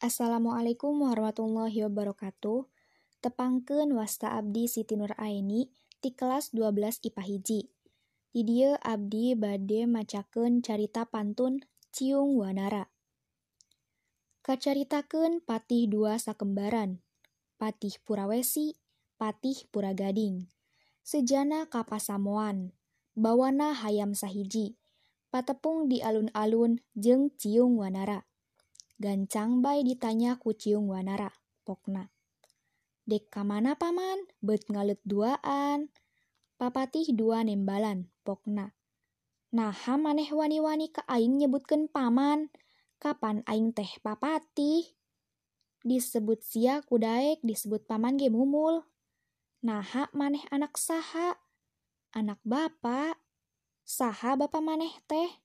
Assalamualaikum warahmatullahi wabarakatuh. Tepangkeun wasta abdi Siti Nur Aini ti kelas 12 IPA hiji. Di dieu abdi bade macakeun carita pantun Ciung Wanara. Kacaritakeun patih dua sakembaran. Patih Purawesi, Patih Puragading. Sejana kapasamoan. Bawana hayam sahiji. Patepung di alun-alun jeung Ciung Wanara. Gancang bay ditanya ku Ciung Wanara, pokna. Dek kamana paman? Bet ngalet duaan. Papatih dua nembalan, pokna. Nah, maneh wani-wani ka aing nyebutkeun paman. Kapan aing teh papatih? Disebut sia kudaek disebut paman ge mumul. Naha maneh anak saha? Anak bapa. Saha bapa maneh teh?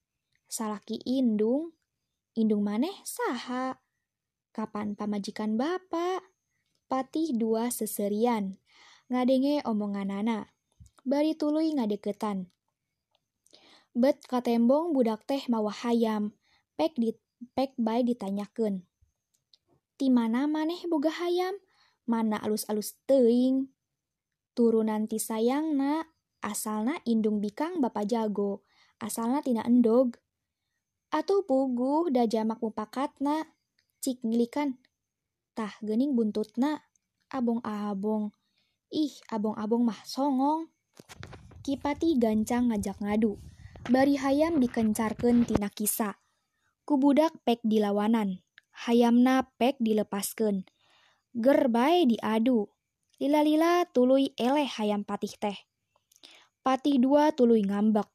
Salaki indung. Indung maneh saha? Kapan pamajikan bapa? Patih dua seserian. Ngadenge omonganana. Bari tuluy ngadeketan. Bet katembong budak teh mawa hayam. Pek di pek bae ditanyakeun. Ti mana maneh boga hayam? Mana alus-alus teuing? Turunan ti sayangna, asalna indung bikang bapa jago, asalna tina endog. Atuh puguh da jamak mupakatna. Cik ngilikan. Tah gening buntutna. Abong-abong. Ih, abong-abong mah songong. Kipati gancang ngajak ngadu. Bari hayam dikencarkeun tina kisa. Kubudak pek dilawanan. Hayamna pek dilepaskeun. Ger bae diadu. Lila-lila tuluy eleh hayam patih teh. Patih dua tuluy ngambek.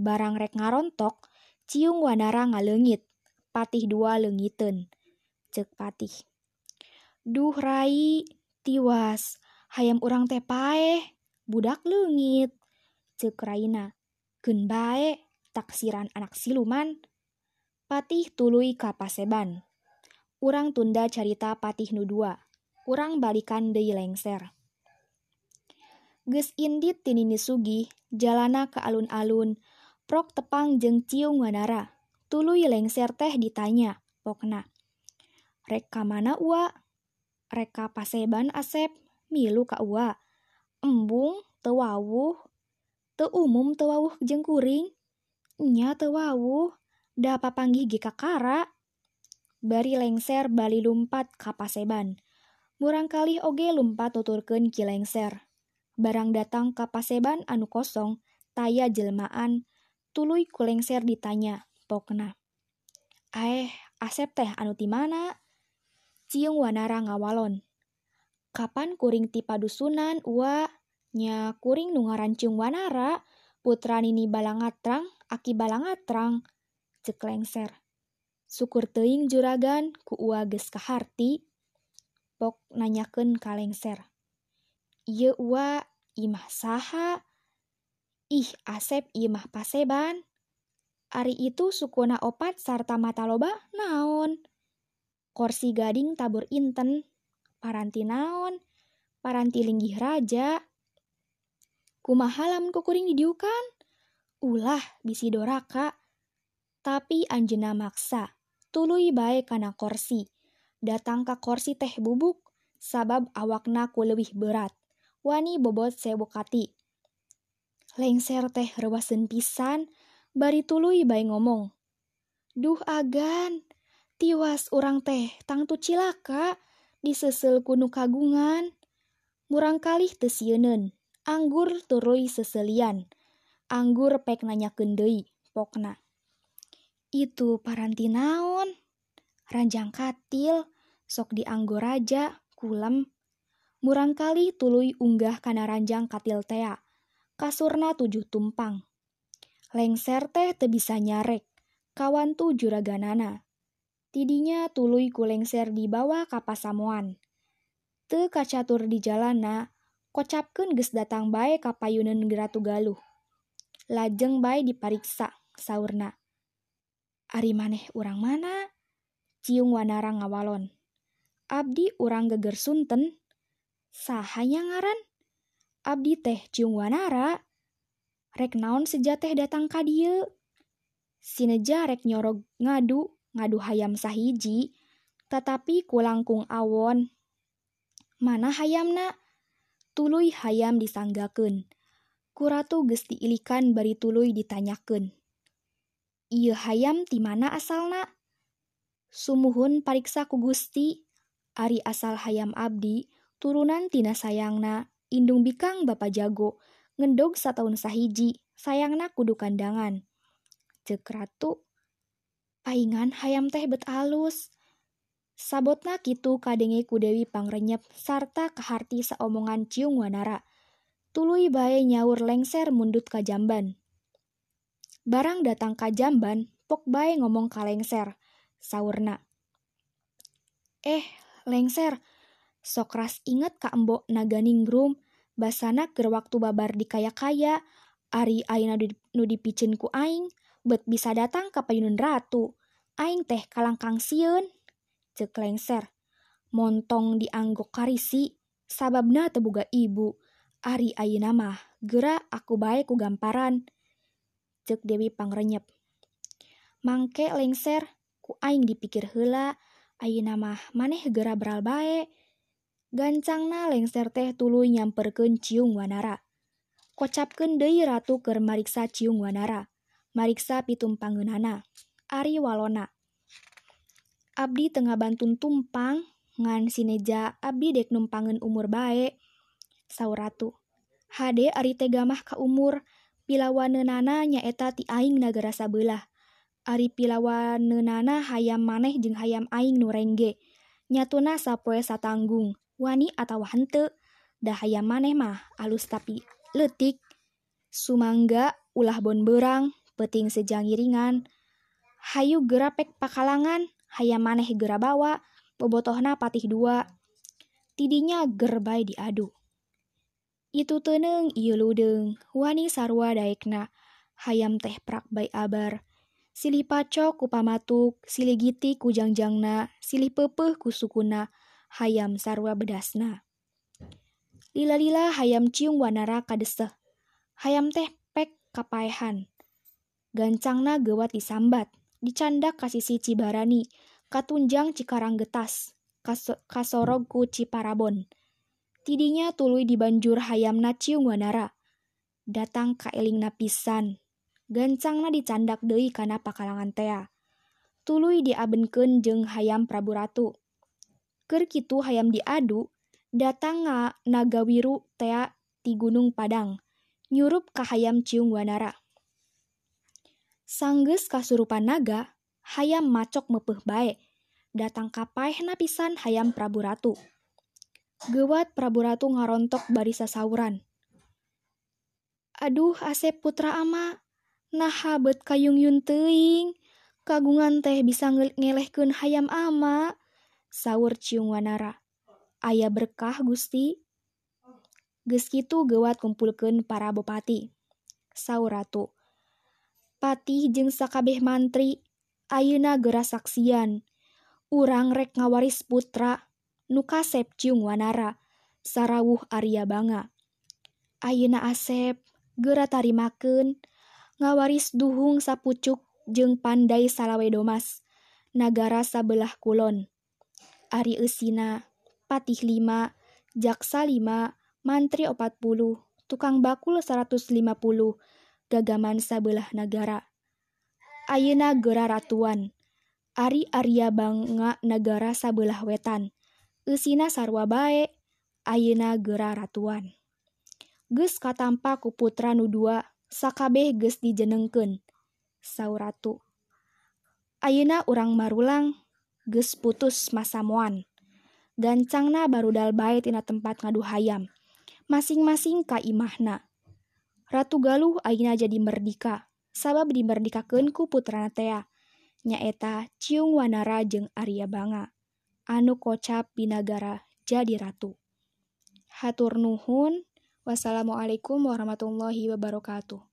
Barang rek ngarontok, Ciung Wanara ngaleungit. Patih dua leungiteun. Cek patih. Duh rai, tiwas. Hayam urang teh paeh. Budak leungit. Cek raina. Keun bae, taksiran anak siluman. Patih tuluy ka paseban. Urang tunda carita patih nu dua. Urang balikan deui lengser. Geus indit tinini sugih, jalana ke alun-alun, Prok tepang jeung Ciung Wanara. Tuluy lengser teh ditanya, pokna. Rek ka mana ua? Rek ka paseban Asep, milu ka ua. Embung, teu wawuh. Teu umum teu wawuh jeung kuring. Nya teu wawuh, da papanggih ge kakara. Bari lengser bali lumpat ka paseban. Murang kali oge lumpat tuturkeun ki lengser. Barang datang ka paseban anu kosong, taya jelmaan, tuluy ku lengser ditanya, pokna. Aeh, Asep teh anu ti mana? Ciung Wanara ngawalon. Kapan kuring ti padusunan, ua? Nya kuring nu ngaran Ciung Wanara, putra nini Balangatrang, aki Balangatrang. Cek lengser. Syukur teuing juragan ku ua geus kaharti. Pok nanyakeun ka lengser. Ua, imah saha? Ih, Asep ieu mah paseban. Ari itu sukuna opat sarta mata loba naon? Korsi gading tabur inten. Paranti naon? Paranti linggih raja. Kumaha lamun kukuring didiukan? Ulah bisi doraka. Tapi anjeuna maksa. Tuluy bae kana korsi. Datang ka korsi teh bubuk. Sabab awakna ku leuwih berat. Wani bobot sewu kati. Lengser teh rewaseun pisan, bari tuluy bae ngomong. Duh agan, tiwas urang teh tangtu cilaka, diseusel kuno kagungan. Murang kalih teu sieuneun, anggur turuy seselian. Anggur pek nanyakeun deui, pokna. Itu paranti naon? Ranjang katil, sok dianggo raja, kulem. Murang kali tuluy unggah kana ranjang katil tea kasurna tujuh tumpang. Lengser teh teu bisa nyarek, kawan tu juraganana. Tidinya tuluy ku lengser dibawa ka pasamoan. Teu kacatur di jalana, kocapkeun geus datang bae ka payuneun Ratu Galuh. Lajeng bae dipariksa, saurna. Ari maneh urang mana? Ciung Wanara ngawalon. Abdi urang geger Sunten. Sahanya ngaran? Abdi teh Ciung Wanara rek naon sejateh datang ka dieu? Sineja rek nyorog ngadu ngadu hayam sahiji tetapi kulangkung awon. Mana hayamna? Tuluy hayam disanggakeun. Kuratu geus diilikan bari tuluy ditanyakeun. Ieu hayam ti mana asalna? Sumuhun pariksa ku Gusti ari asal hayam abdi turunan tina sayangna. Indung bikang bapa jago, ngendog satahun sahiji, sayangna kudu kandangan. Cek ratu, paingan hayam teh bet alus. Sabotna kitu kadenge ku Dewi Pangrenyep sarta keharti seomongan ciung wanara. Tului bae nyaur lengser mundut ka jamban. Barang datang ka jamban, pok bae ngomong ka lengser. Saurna. Eh, lengser, sokras inget ka embok naganingrum, basana ker waktu babar di kaya-kaya, ari aina nu dipicin ku aing, bet bisa datang ka payunun ratu. Aing teh kalangkang sieun cek lengser. Montong dianggok karisi, sababna tebuga ibu. Ari ayeuna mah, gera aku baik ku gamparan. Cek Dewi Pangrenyep. Mangke lengser, ku aing dipikir hela, ayeuna mah maneh gera beral bae. gancangna lengser teh tulu nyamperken ciung Wanara. Kocapken Dei Ratu Ker mariksa ciung Wanara. Mariksa pitumpangenhana Ari Walona. Abdi tengah bantun tumpang ngan sineja Abdi dek numpangen umur bae. sau Ratu. HD Ari tegamah ka umur pilawanenana nyaeta ti aing nagara sabelah. Ari pilawanenana hayam maneh jeung hayam aing nurengge nyatuna sapoe satanggung. Wani atawa henteu. Dah hayam maneh mah alus tapi letik. Sumangga ulah bon berang, peting sejangiringan. Hayu gerapek pakalangan, hayam maneh gera bawa, bobotohna patih dua. Tidinya gerbay diadu. Itu teneng iya ludeng, wani sarwa daekna, hayam teh prak bay abar. Silih pacok ku pamatuk, silih giti ku jangjangna, silih pepeh ku sukuna, hayam sarwa bedasna. Lila-lila hayam ciung wanara kadeseh. Hayam teh pek kapaehan. Gancangna gewat disambat, dicandak kasisi Cibarani, katunjang Cikarang Getas, kas Ciparabon. Tidinya tuluy dibanjur hayam ciung wanara. Datang ka eling napisan. Gancangna dicandak deui kana pakalangan tea. Tuluy diabenkeun jeung hayam Prabu Ratu. Keur kitu hayam diadu, datang nga nagawiru tea ti Gunung Padang. Nyurup ka hayam ciung wanara. Sanggeus kasurupan naga, hayam macok mepeh bae. Datang kapaeh napisan hayam Prabu Ratu. Gewat Prabu Ratu ngarontok bari sasauran. Aduh Asep putra ama, nah habet kayung yun teuing. Kagungan teh bisa ngelehkeun hayam ama. Saur Ciungwanara. Aya berkah Gusti. Geus kitu gewat kumpulkeun para bupati. Saur Ratu. Patih jeung sakabeh mantri ayeuna geura saksian. Urang rek ngawaris putra nu kasep Ciungwanara sarawuh Arya Banga. Ayeuna Asep geura tarimakeun ngawaris duhung sapucuk jeung pandai salawe domas nagara sabelah kulon Ari Eusina, Patih 5, Jaksa 5, Mantri 40, Tukang Bakul 150, Gagaman Sabelah Negara. Ayeuna Gera Ratuan, Ari Arya Bangga Negara Sabelah Wetan, Eusina Sarwa Bae, Ayeuna Gera Ratuan. Ges katampa ku putra nu dua, sakabeh ges dijenengken. Sauratu. Ayeuna urang Marulang, geus putus masa moan. Gancangna barudal bae tina tempat ngadu hayam. Masing-masing ka imahna. Ratu Galuh ayeuna jadi merdika sabab dimerdikakeun ku putrana tea. Nyaeta Ciung Wanara jeung Arya Banga. Anu kocap binagara jadi ratu. Hatur nuhun. Wassalamualaikum warahmatullahi wabarakatuh.